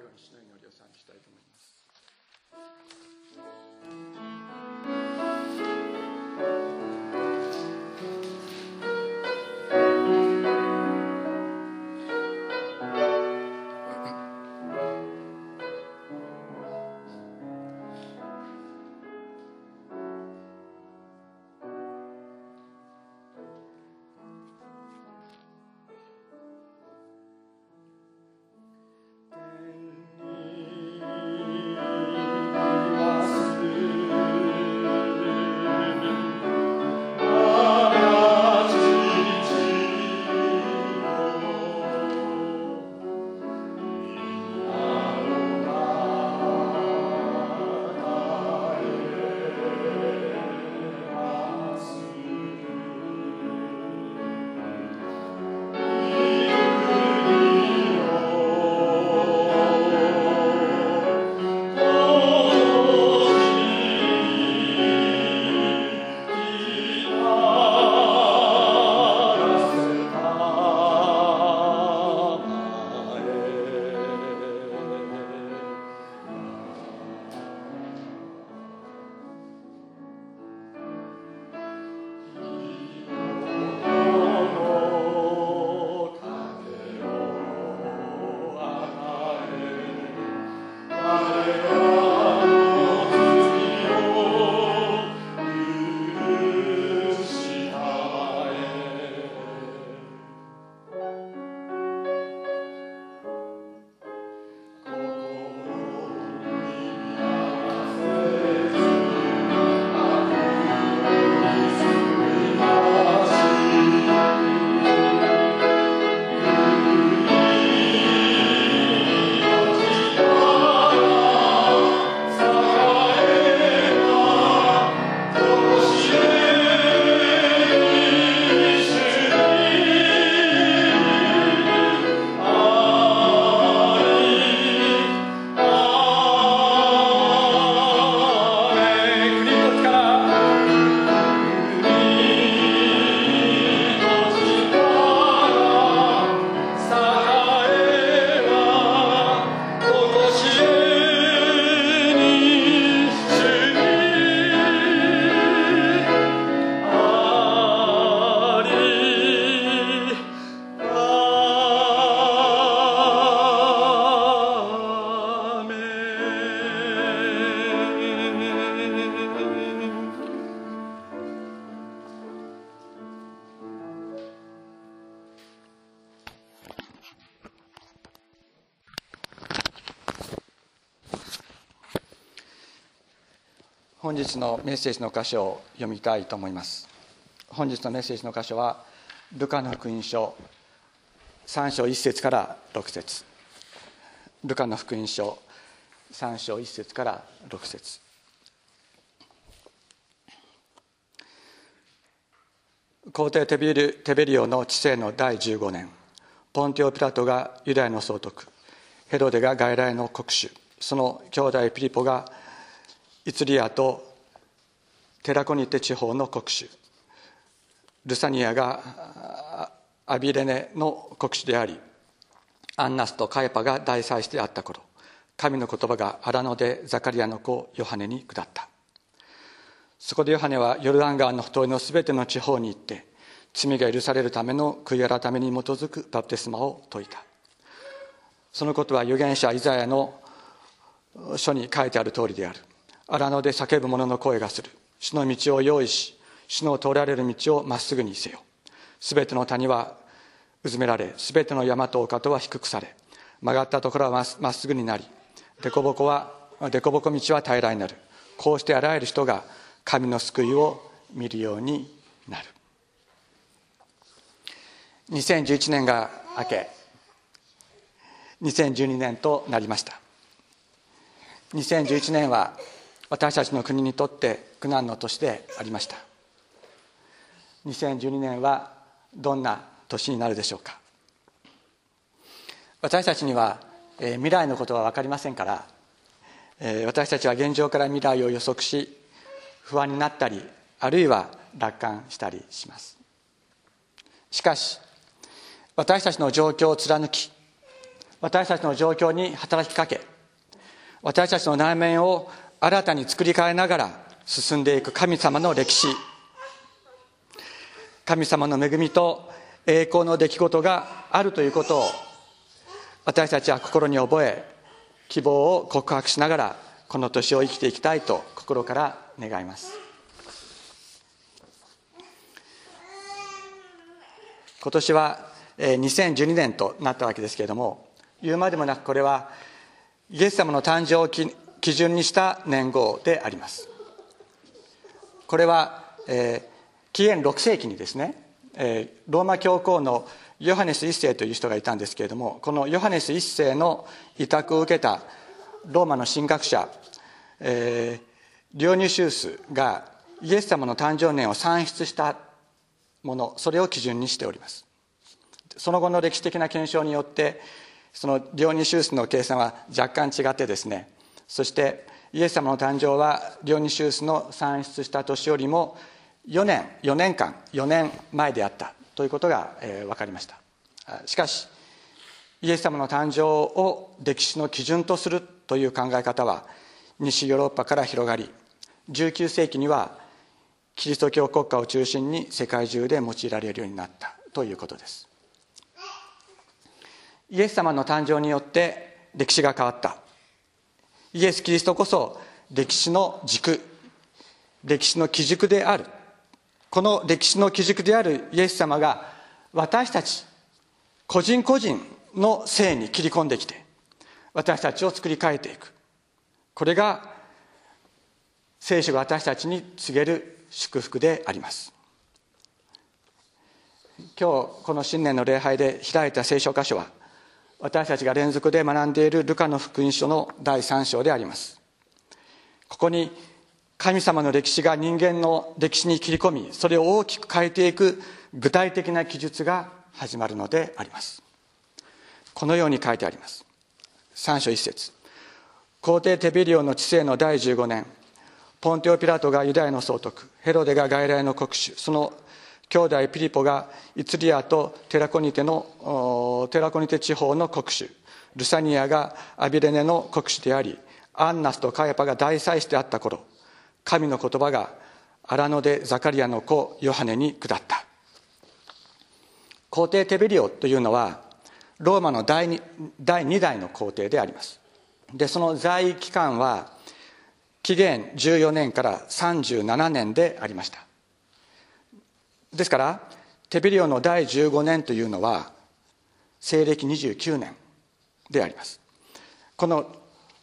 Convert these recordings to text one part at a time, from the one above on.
最後に主の祈りを賛美したいと思います。本日のメッセージの箇所を読みたいと思います。本日のメッセージの箇所はルカの福音書3章1節から6節。ルカの福音書3章1節から6節。皇帝テビルテベリオの治世の第15年ポンテオ・ピラトがユダヤの総督ヘロデが外来の国主その兄弟ピリポがイツリアとテラコニテ地方の国主。ルサニアがアビレネの国主でありアンナスとカエパが大祭司であった頃神の言葉が荒野でザカリアの子ヨハネに下った。そこでヨハネはヨルダン川の太いのすべての地方に行って罪が許されるための悔い改めに基づくバプテスマを説いた。そのことは預言者イザヤの書に書いてある通りである。荒野で叫ぶ者の声がする。主の道を用意し主の通られる道をまっすぐにせよ。すべての谷はうずめられすべての山と丘とは低くされ曲がったところはまっすぐになり凸凹は凸凹道は平らになる。こうしてあらゆる人が神の救いを見るようになる。2011年が明け2012年となりました。2011年は私たちの国にとって苦難の年でありました。2012年はどんな年になるでしょうか。私たちには、えー、未来のことは分かりませんから、えー、私たちは現状から未来を予測し不安になったりあるいは楽観したりします。しかし私たちの状況を貫き私たちの状況に働きかけ私たちの内面を新たに作り変えながら進んでいく神様の歴史。神様の恵みと栄光の出来事があるということを私たちは心に覚え希望を告白しながらこの年を生きていきたいと心から願います。今年は2012年となったわけですけれども言うまでもなくこれはイエス様の誕生を基準にした年号であります。これは、えー、紀元6世紀にですね、えー、ローマ教皇のヨハネス1世という人がいたんですけれどもこのヨハネス1世の委託を受けたローマの神学者、えー、リオニュシウスがイエス様の誕生年を算出したものそれを基準にしております。その後の歴史的な検証によってそのリオニシウスの計算は若干違ってですねそしてイエス様の誕生はリオニシウスの算出した年よりも4年4年間4年前であったということが、えー、分かりました。しかしイエス様の誕生を歴史の基準とするという考え方は西ヨーロッパから広がり19世紀にはキリスト教国家を中心に世界中で用いられるようになったということです。イエス様の誕生によって歴史が変わった。イエス・キリストこそ歴史の軸歴史の基軸である。この歴史の基軸であるイエス様が私たち個人個人の性に切り込んできて私たちを作り変えていく。これが聖書が私たちに告げる祝福であります。今日この新年の礼拝で開いた聖書箇所は私たちが連続で学んでいるルカの福音書の第3章であります。ここに神様の歴史が人間の歴史に切り込みそれを大きく変えていく具体的な記述が始まるのであります。このように書いてあります。3章1節。皇帝テビリオの治世の第15年ポンテオ・ピラトがユダヤの総督ヘロデが外来の国主その兄弟ピリポがイツリアとテラコニテのテラコニテ地方の国主。ルサニアがアビレネの国主でありアンナスとカヤパが大祭司であった頃神の言葉が荒野でザカリアの子ヨハネに下った。皇帝テベリオというのはローマの第 2, 第2代の皇帝であります。でその在位期間は紀元14年から37年でありました。ですからテベリオの第15年というのは西暦29年であります。この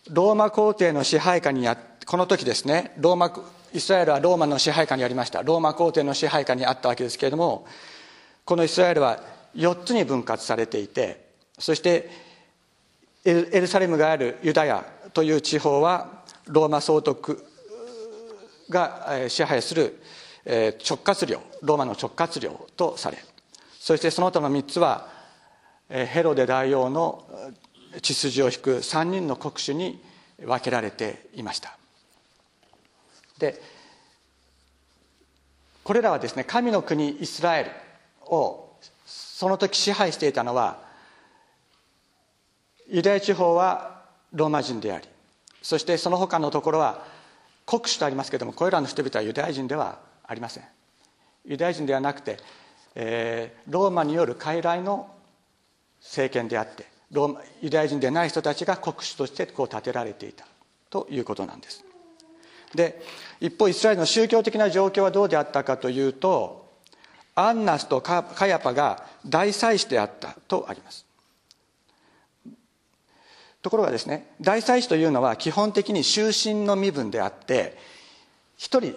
ローマ皇帝の支配下にあこの時ですねローマイスラエルはローマの支配下にありました。ローマ皇帝の支配下にあったわけですけれどもこのイスラエルは4つに分割されていてそしてエルサレムがあるユダヤという地方はローマ総督が支配する直轄領ローマの直轄領とされそしてその他の3つはヘロデ大王の血筋を引く3人の国主に分けられていました。でこれらはですね神の国イスラエルをその時支配していたのはユダヤ地方はローマ人でありそしてその他のところは国主とありますけれどもこれらの人々はユダヤ人ではありません。ユダヤ人ではなくて、えー、ローマによる傀儡の政権であってローマユダヤ人でない人たちが国主としてこう立てられていたということなんです。で一方イスラエルの宗教的な状況はどうであったかというとアンナスとカヤパが大祭司であったとあります。ところがですね大祭司というのは基本的に終身の身分であって一人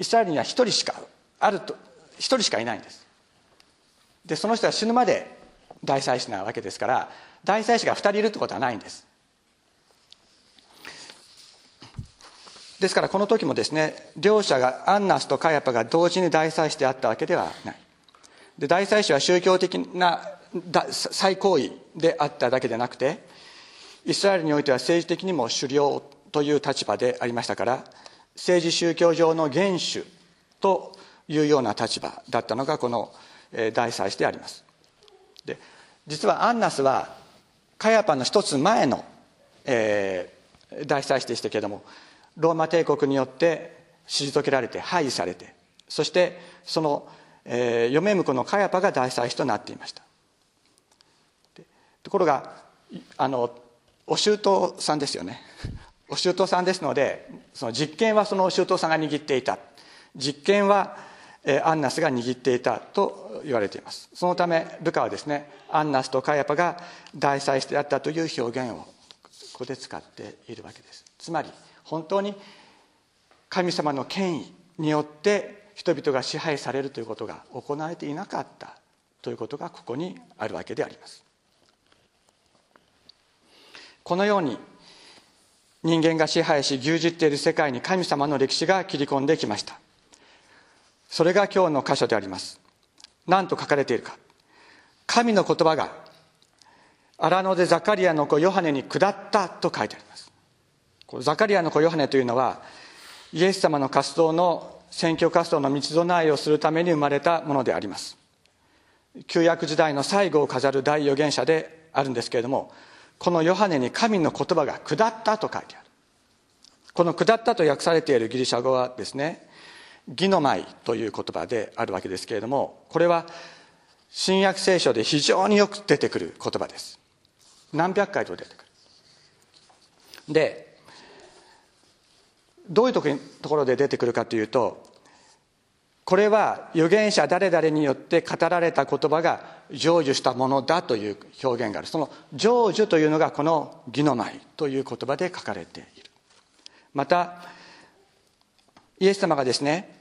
イスラエルには一人しかあると一人しかいないんです。でその人は死ぬまで大祭司なわけですから大祭司が2人いるってことはないんです。ですからこの時もですね両者がアンナスとカヤパが同時に大祭司であったわけではない。で大祭司は宗教的な最高位であっただけでなくてイスラエルにおいては政治的にも首領という立場でありましたから政治宗教上の元首というような立場だったのがこの大祭司であります。で実はアンナスはカヤパの一つ前の、えー、大祭司でしたけれどもローマ帝国によって退けられて廃位されてそしてその、えー、嫁婿のカヤパが大祭司となっていました。ところがあのお舅さんですよね。お舅さんですのでその実権はそのお舅さんが握っていた。実権はアンナスが握っていたと言われています。そのためルカはですねアンナスとカヤパが大祭司であったという表現をここで使っているわけです。つまり本当に神様の権威によって人々が支配されるということが行われていなかったということがここにあるわけであります。このように人間が支配し牛耳っている世界に神様の歴史が切り込んできました。それが今日の箇所であります。何と書かれているか。神の言葉が荒野でザカリアの子ヨハネに下ったと書いてあります。ザカリアの子ヨハネというのはイエス様の活動の選挙活動の道備えをするために生まれたものであります。旧約時代の最後を飾る大預言者であるんですけれどもこのヨハネに神の言葉が下ったと書いてある。この下ったと訳されているギリシャ語はですねギノマイという言葉であるわけですけれどもこれは新約聖書で非常によく出てくる言葉です。何百回と出てくる。でどういうところで出てくるかというとこれは預言者誰々によって語られた言葉が成就したものだという表現がある。その成就というのがこの「義の舞」という言葉で書かれている。またイエス様がですね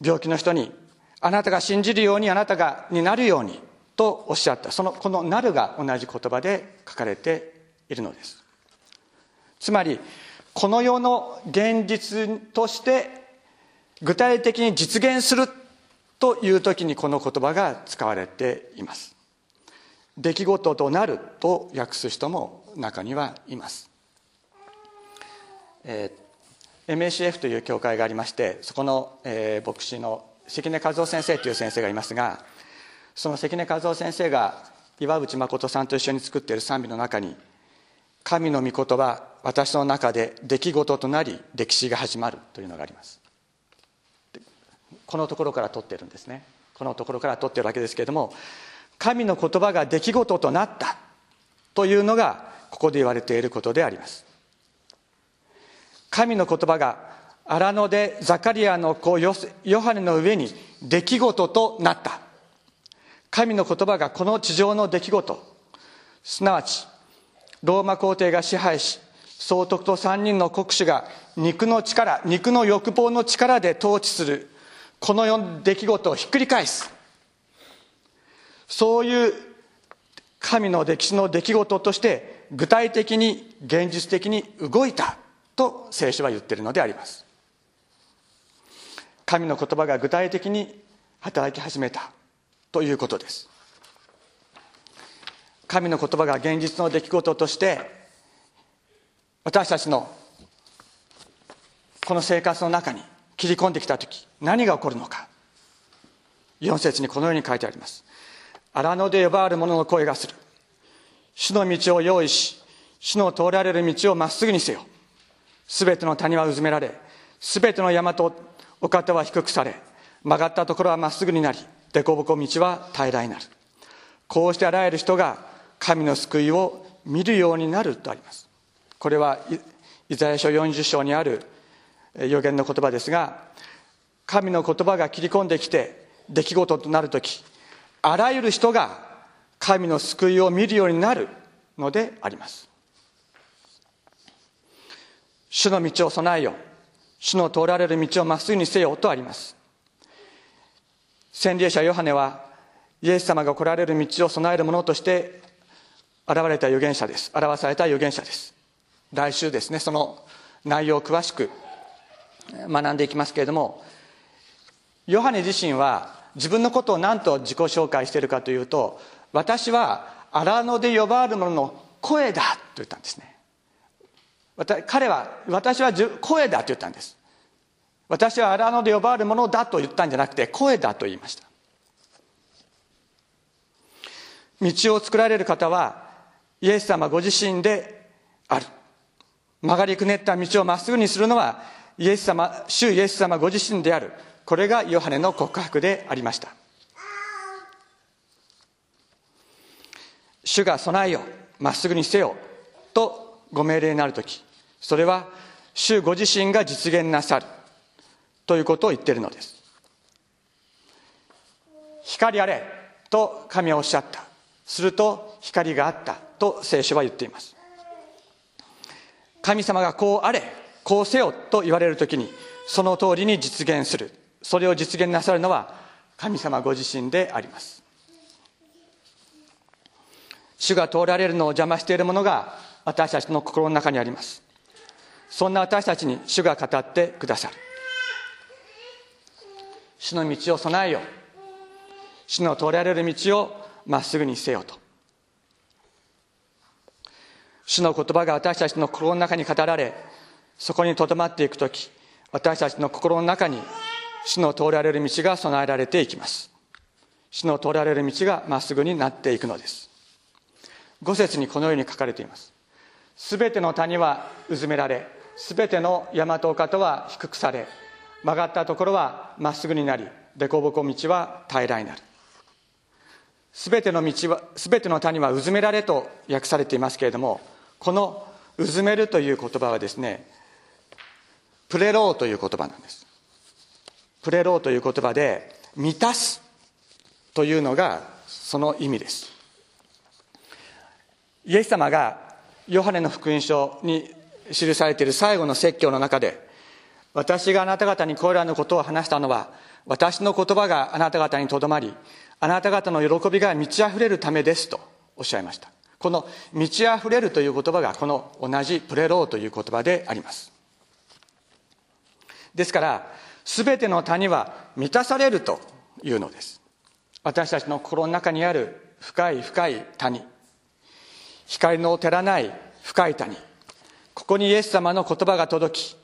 病気の人にあなたが信じるようにあなたがになるようにとおっしゃった。そのこの「なる」が同じ言葉で書かれているのです。つまりこの世の現実として具体的に実現するという時にこの言葉が使われています。出来事となると訳す人も中にはいます、えー、MACF という教会がありましてそこの、えー、牧師の関根和夫先生という先生がいますがその関根和夫先生が岩渕誠さんと一緒に作っている賛美の中に「神の御言葉私の中で出来事となり歴史が始まる」というのがあります。このところから取ってるんですね。このところから取ってるわけですけれども神の言葉が出来事となったというのがここで言われていることであります。神の言葉が荒野でザカリアの子ヨハネの上に出来事となった。神の言葉がこの地上の出来事。すなわちローマ皇帝が支配し総督と三人の国主が肉の力肉の欲望の力で統治するこの世出来事をひっくり返す。そういう神の歴史の出来事として具体的に現実的に動いたと聖書は言っているのであります。神の言葉が具体的に働き始めたということです。神の言葉が現実の出来事として私たちのこの生活の中に切り込んできた時何が起こるのか。4節にこのように書いてあります。荒野で呼ばわる者の声がする。主の道を用意し主の通られる道をまっすぐにせよ。すべての谷はうずめられすべての山とお方は低くされ曲がったところはまっすぐになり凸凹道は平らになる。こうしてあらゆる人が神の救いを見るようになるとあります。これはイザヤ書40章にある予言の言葉ですが神の言葉が切り込んできて出来事となる時あらゆる人が神の救いを見るようになるのであります。主の道を備えよ主の通られる道をまっすぐにせよとあります。洗礼者ヨハネはイエス様が来られる道を備える者として現れた預言者です。表された預言者です。来週ですねその内容を詳しく学んでいきますけれどもヨハネ自身は自分のことを何と自己紹介しているかというと私は荒野で呼ばわる者の声だと言ったんですね。彼は私は声だと言ったんです。私は荒野で呼ばわる者だと言ったんじゃなくて声だと言いました。道を作られる方はイエス様ご自身である。曲がりくねった道をまっすぐにするのはイエス様主イエス様ご自身である。これがヨハネの告白でありました。主が備えよまっすぐにせよとご命令になるときそれは主ご自身が実現なさる。ということを言っているのです。光あれと神はおっしゃった。すると光があった。と聖書は言っています。神様がこうあれこうせよと言われるときにその通りに実現する。それを実現なさるのは神様ご自身であります。主が通られるのを邪魔しているものが私たちの心の中にあります。そんな私たちに主が語ってくださる。主の道を備えよ。主の通られる道をまっすぐにせよと。主の言葉が私たちの心の中に語られそこにとどまっていく時私たちの心の中に主の通られる道が備えられていきます。主の通られる道がまっすぐになっていくのです。五節にこのように書かれています。すべての谷はうずめられすべての山と丘とは低くされ曲がったところはまっすぐになり凸凹道は平らになる。すべての道はすべての谷はうずめられと訳されていますけれどもこのうずめるという言葉はですねプレローという言葉なんです。プレローという言葉で満たすというのがその意味です。イエス様がヨハネの福音書に記されている最後の説教の中で私があなた方にこれらのことを話したのは私の言葉があなた方にとどまりあなた方の喜びが満ち溢れるためですとおっしゃいました。この満ち溢れるという言葉がこの同じプレローという言葉であります。ですから全ての谷は満たされるというのです。私たちの心の中にある深い深い谷。光の照らない深い谷。ここにイエス様の言葉が届き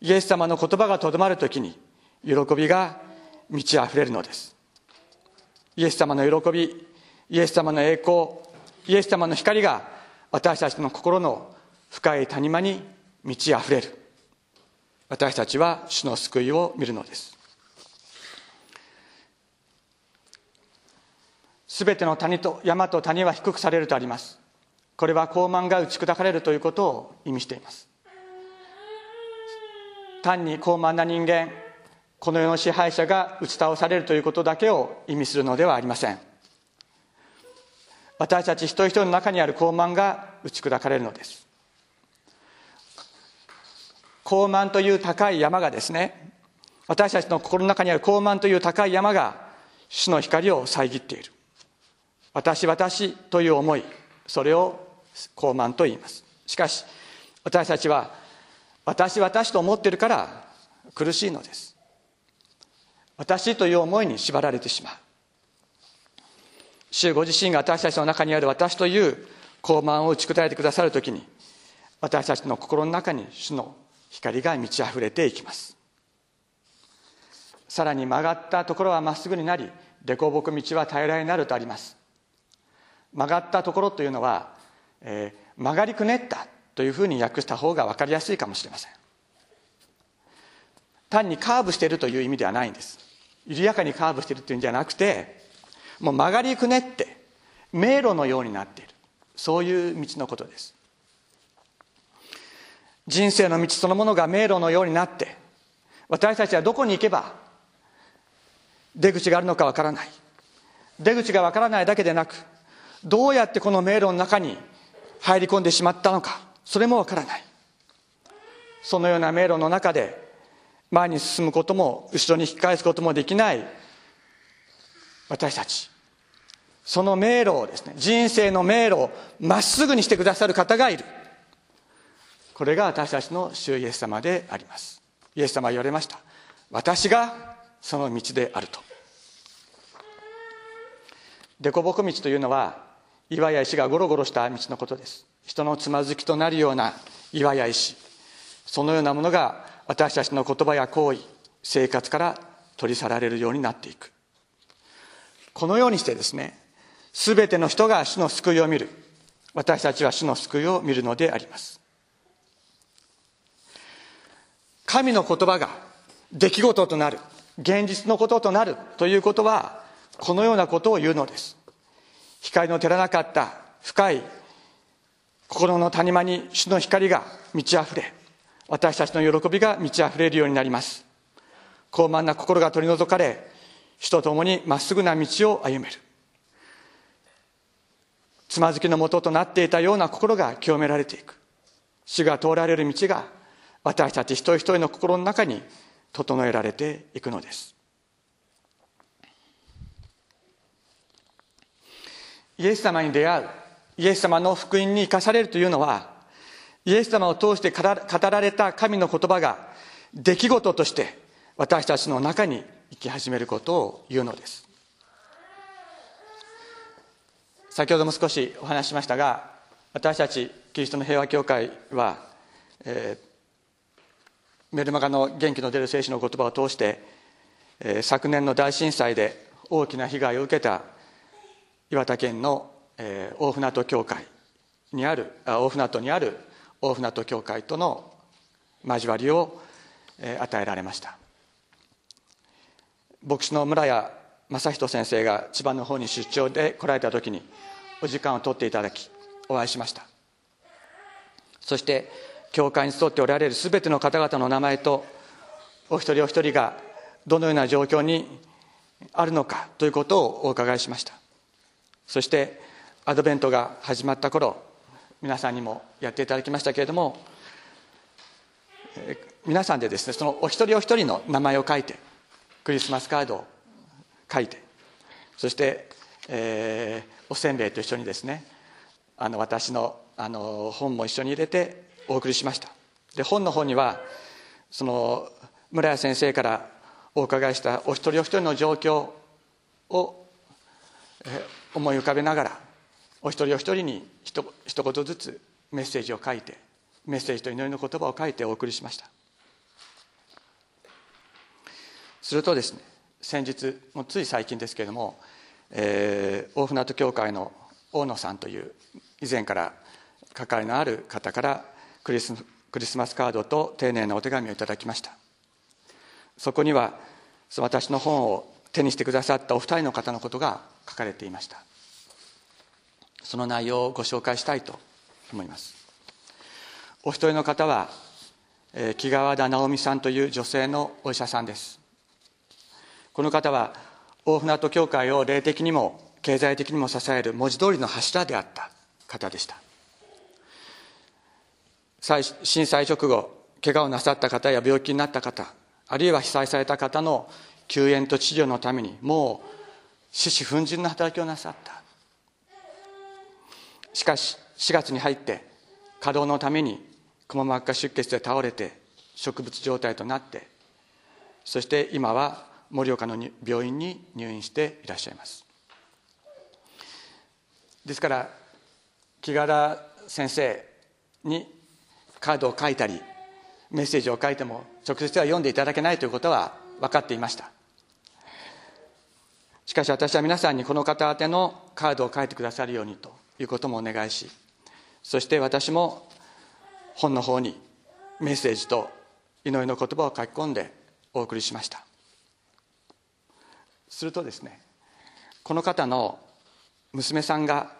イエス様の言葉がとどまるときに喜びが満ち溢れるのです。イエス様の喜びイエス様の栄光イエス様の光が私たちの心の深い谷間に満ち溢れる。私たちは主の救いを見るのです。すべての谷と山と谷は低くされるとあります。これは高慢が打ち砕かれるということを意味しています。単に高慢な人間この世の支配者が打ち倒されるということだけを意味するのではありません。私たち一人一人の中にある高慢が打ち砕かれるのです。高慢という高い山がですね私たちの心の中にある高慢という高い山が主の光を遮っている。私私という思いそれを高慢と言います。しかし私たちは私私と思っているから苦しいのです。私という思いに縛られてしまう。主ご自身が私たちの中にある私という高慢を打ち砕いてくださるときに私たちの心の中に主の光が満ち溢れていきます。さらに曲がったところはまっすぐになり凸凹道は平らになるとあります。曲がったところというのは、えー、曲がりくねったというふうに訳した方が分かりやすいかもしれません。単にカーブしているという意味ではないんです。緩やかにカーブしているというんじゃなくてもう曲がりくねって迷路のようになっている。そういう道のことです。人生の道そのものが迷路のようになって私たちはどこに行けば出口があるのかわからない。出口がわからないだけでなくどうやってこの迷路の中に入り込んでしまったのかそれもわからない。そのような迷路の中で前に進むことも後ろに引き返すこともできない私たち。その迷路をですね人生の迷路をまっすぐにしてくださる方がいる。これが私たちの主イエス様であります。イエス様は言われました。私がその道であると。凸凹道というのは岩や石がゴロゴロした道のことです。人のつまずきとなるような岩や石。そのようなものが私たちの言葉や行為生活から取り去られるようになっていく。このようにしてですね全ての人が主の救いを見る。私たちは主の救いを見るのであります。神の言葉が出来事となる現実のこととなるということはこのようなことを言うのです。光の照らなかった深い心の谷間に主の光が満ち溢れ私たちの喜びが満ち溢れるようになります。高慢な心が取り除かれ主と共にまっすぐな道を歩める。つまずきのもととなっていたような心が清められていく。主が通られる道が私たち一人一人の心の中に整えられていくのです。イエス様に出会うイエス様の福音に生かされるというのはイエス様を通して語られた神の言葉が出来事として私たちの中に生き始めることを言うのです。先ほども少しお話ししましたが私たちキリストの平和協会は、えー、メルマガの元気の出る聖書の言葉を通して、えー、昨年の大震災で大きな被害を受けた岩手県の、えー、大船渡教会にあるあ大船渡にある大船渡教会との交わりを、えー、与えられました。牧師の村谷正人先生が千葉の方に出張で来られた時にお時間を取っていただきお会いしました。そして教会に集っておられる全ての方々の名前とお一人お一人がどのような状況にあるのかということをお伺いしました。そしてアドベントが始まった頃皆さんにもやっていただきましたけれども皆さんでですねそのお一人お一人の名前を書いてクリスマスカードを書いてそして、えー、おせんべいと一緒にですねあの私のあの本も一緒に入れてお送りしました。で本の方にはその村谷先生からお伺いしたお一人お一人の状況を、思い浮かべながらお一人お一人にひと一言ずつメッセージを書いてメッセージと祈りの言葉を書いてお送りしました。するとですね先日もうつい最近ですけれども、えー、大船渡教会の大野さんという以前から関わりのある方からクリスクリスマスカードと丁寧なお手紙をいただきました。そこには私の本を手にしてくださったお二人の方のことが書かれていました。その内容をご紹介したいと思います。お一人の方は、え、木川田直美さんという女性のお医者さんです。この方は大船渡教会を霊的にも経済的にも支える文字通りの柱であった方でした。震災直後怪我をなさった方や病気になった方あるいは被災された方の救援と治療のためにもう獅子奮迅の働きをなさった。しかし4月に入って稼働のためにくも膜下出血で倒れて植物状態となってそして今は盛岡の病院に入院していらっしゃいます。ですから木柄先生にカードを書いたりメッセージを書いても直接は読んでいただけないということは分かっていました。しかし私は皆さんにこの方宛てのカードを書いてくださるようにということもお願いしそして私も本の方にメッセージと祈りの言葉を書き込んでお送りしました。するとですねこの方の娘さんが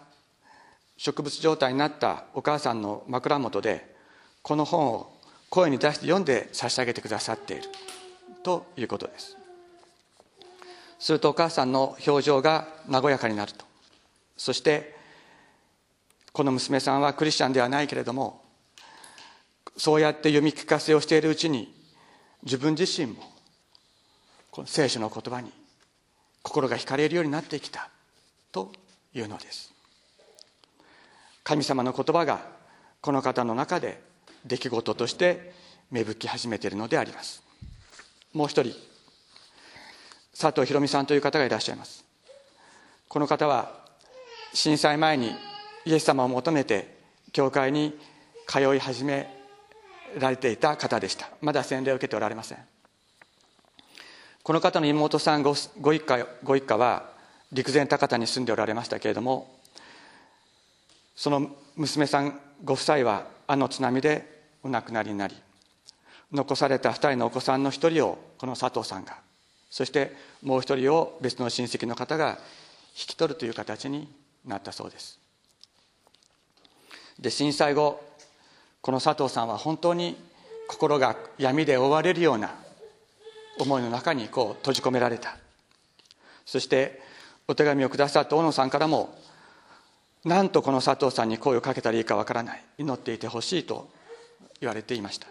植物状態になったお母さんの枕元でこの本を声に出して読んで差し上げてくださっている。ということです。するとお母さんの表情が和やかになると。そしてこの娘さんはクリスチャンではないけれどもそうやって読み聞かせをしているうちに自分自身もこの聖書の言葉に心が惹かれるようになってきた。というのです。神様の言葉がこの方の中で出来事として芽吹き始めているのであります。もう一人佐藤博美さんという方がいらっしゃいます。この方は震災前にイエス様を求めて教会に通い始められていた方でした。まだ洗礼を受けておられません。この方の妹さんご一家ご一家は陸前高田に住んでおられましたけれどもその娘さんご夫妻はあの津波でお亡くなりになり残された2人のお子さんの1人をこの佐藤さんがそしてもう1人を別の親戚の方が引き取るという形になったそうです。で震災後この佐藤さんは本当に心が闇で覆われるような思いの中にこう閉じ込められた。そしてお手紙をくださった大野さんからもなんとこの佐藤さんに声をかけたらいいかわからない祈っていてほしいと言われていました。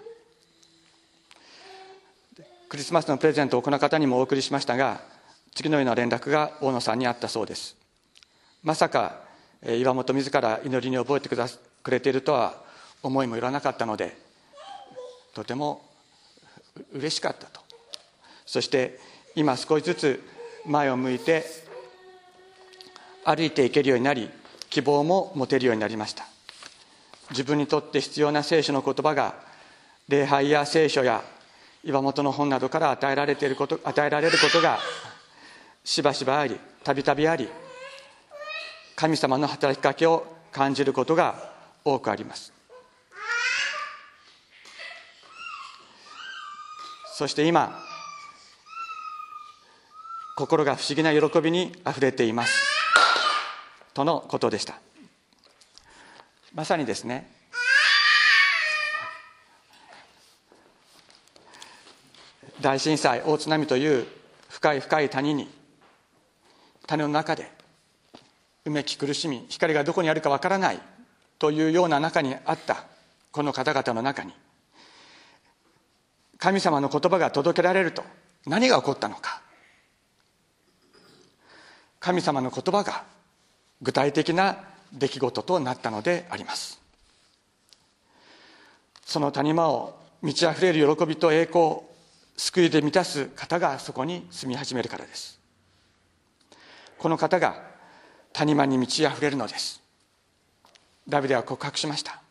クリスマスのプレゼントをこの方にもお送りしましたが次のような連絡が大野さんにあったそうです。まさか岩本自ら祈りに覚えてくだくれているとは思いもよらなかったのでとても嬉しかったと。そして今少しずつ前を向いて歩いていけるようになり希望も持てるようになりました。自分にとって必要な聖書の言葉が礼拝や聖書や岩本の本などから与えられていること与えられることがしばしばありたびたびあり神様の働きかけを感じることが多くあります。そして今心が不思議な喜びにあふれています。とのことでした。まさにですね。大震災大津波という深い深い谷に谷の中でうめき苦しみ光がどこにあるかわからないというような中にあったこの方々の中に神様の言葉が届けられると何が起こったのか神様の言葉が具体的な出来事となったのであります。その谷間を満ち溢れる喜びと栄光救いで満たす方がそこに住み始めるからです。この方が谷間に満ち溢れるのです。ダビデは告白しました。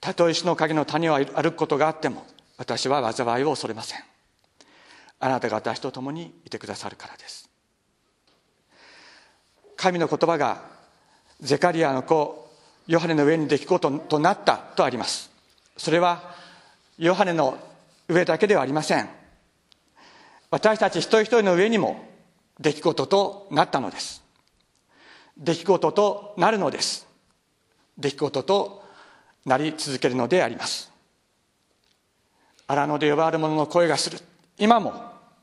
たとえ石の影の谷を歩くことがあっても私は災いを恐れません。あなたが私と共にいてくださるからです。神の言葉がゼカリアの子ヨハネの上に出来事となったとあります。それはヨハネの上だけではありません。私たち一人一人の上にも出来事となったのです。出来事となるのです。出来事となり続けるのであります。荒野で呼ばれる者の声がする。今も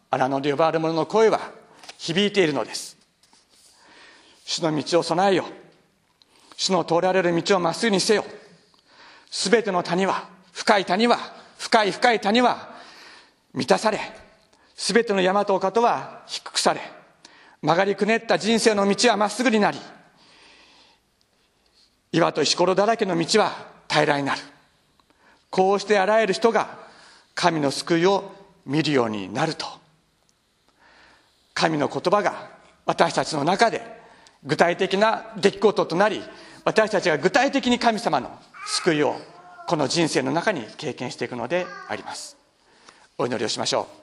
荒野で呼ばれる者の声は響いているのです。主の道を備えよ。主の通られる道をまっすぐにせよ。すべての谷は深い谷は深い深い谷は満たされすべての山と丘とは低くされ曲がりくねった人生の道はまっすぐになり岩と石ころだらけの道は平らになる。こうしてあらゆる人が神の救いを見るようになると。神の言葉が私たちの中で具体的な出来事となり私たちが具体的に神様の救いをこの人生の中に経験していくのであります。お祈りをしましょう。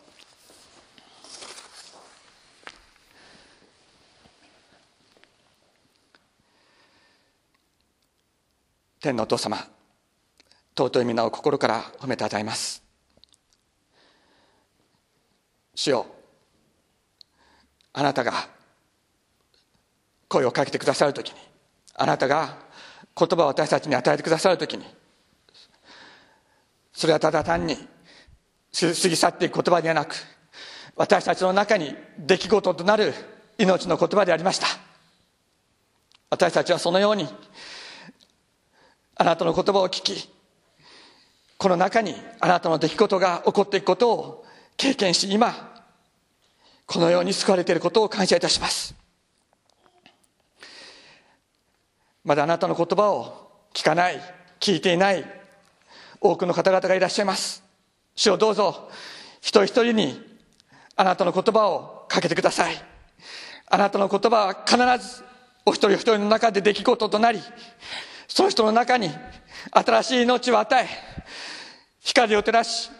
天のお父様尊い皆を心から褒めたたえます。主よあなたが声をかけてくださるときにあなたが言葉を私たちに与えてくださるときにそれはただ単に過ぎ去っていく言葉ではなく私たちの中に出来事となる命の言葉でありました。私たちはそのようにあなたの言葉を聞きこの中にあなたの出来事が起こっていくことを経験し今このように救われていることを感謝いたします。まだあなたの言葉を聞かない聞いていない多くの方々がいらっしゃいます。主をどうぞ一人一人にあなたの言葉をかけてください。あなたの言葉は必ずお一人お一人の中で出来事となりその人の中に新しい命を与え光を照らし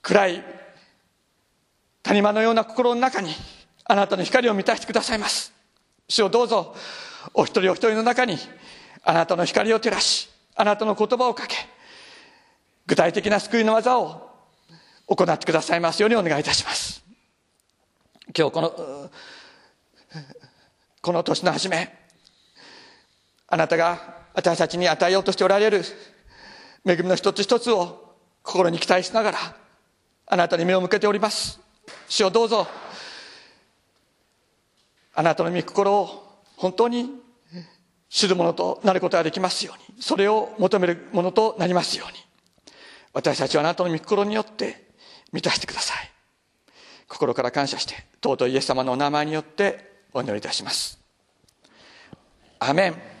暗い谷間のような心の中にあなたの光を満たしてくださいます。主をどうぞお一人お一人の中にあなたの光を照らしあなたの言葉をかけ具体的な救いの技を行ってくださいますようにお願いいたします。今日このこの年の初めあなたが私たちに与えようとしておられる恵みの一つ一つを心に期待しながらあなたに目を向けております。主をどうぞあなたの御心を本当に知るものとなることができますようにそれを求めるものとなりますように私たちはあなたの御心によって満たしてください。心から感謝して尊いイエス様のお名前によってお祈りいたします。アメン。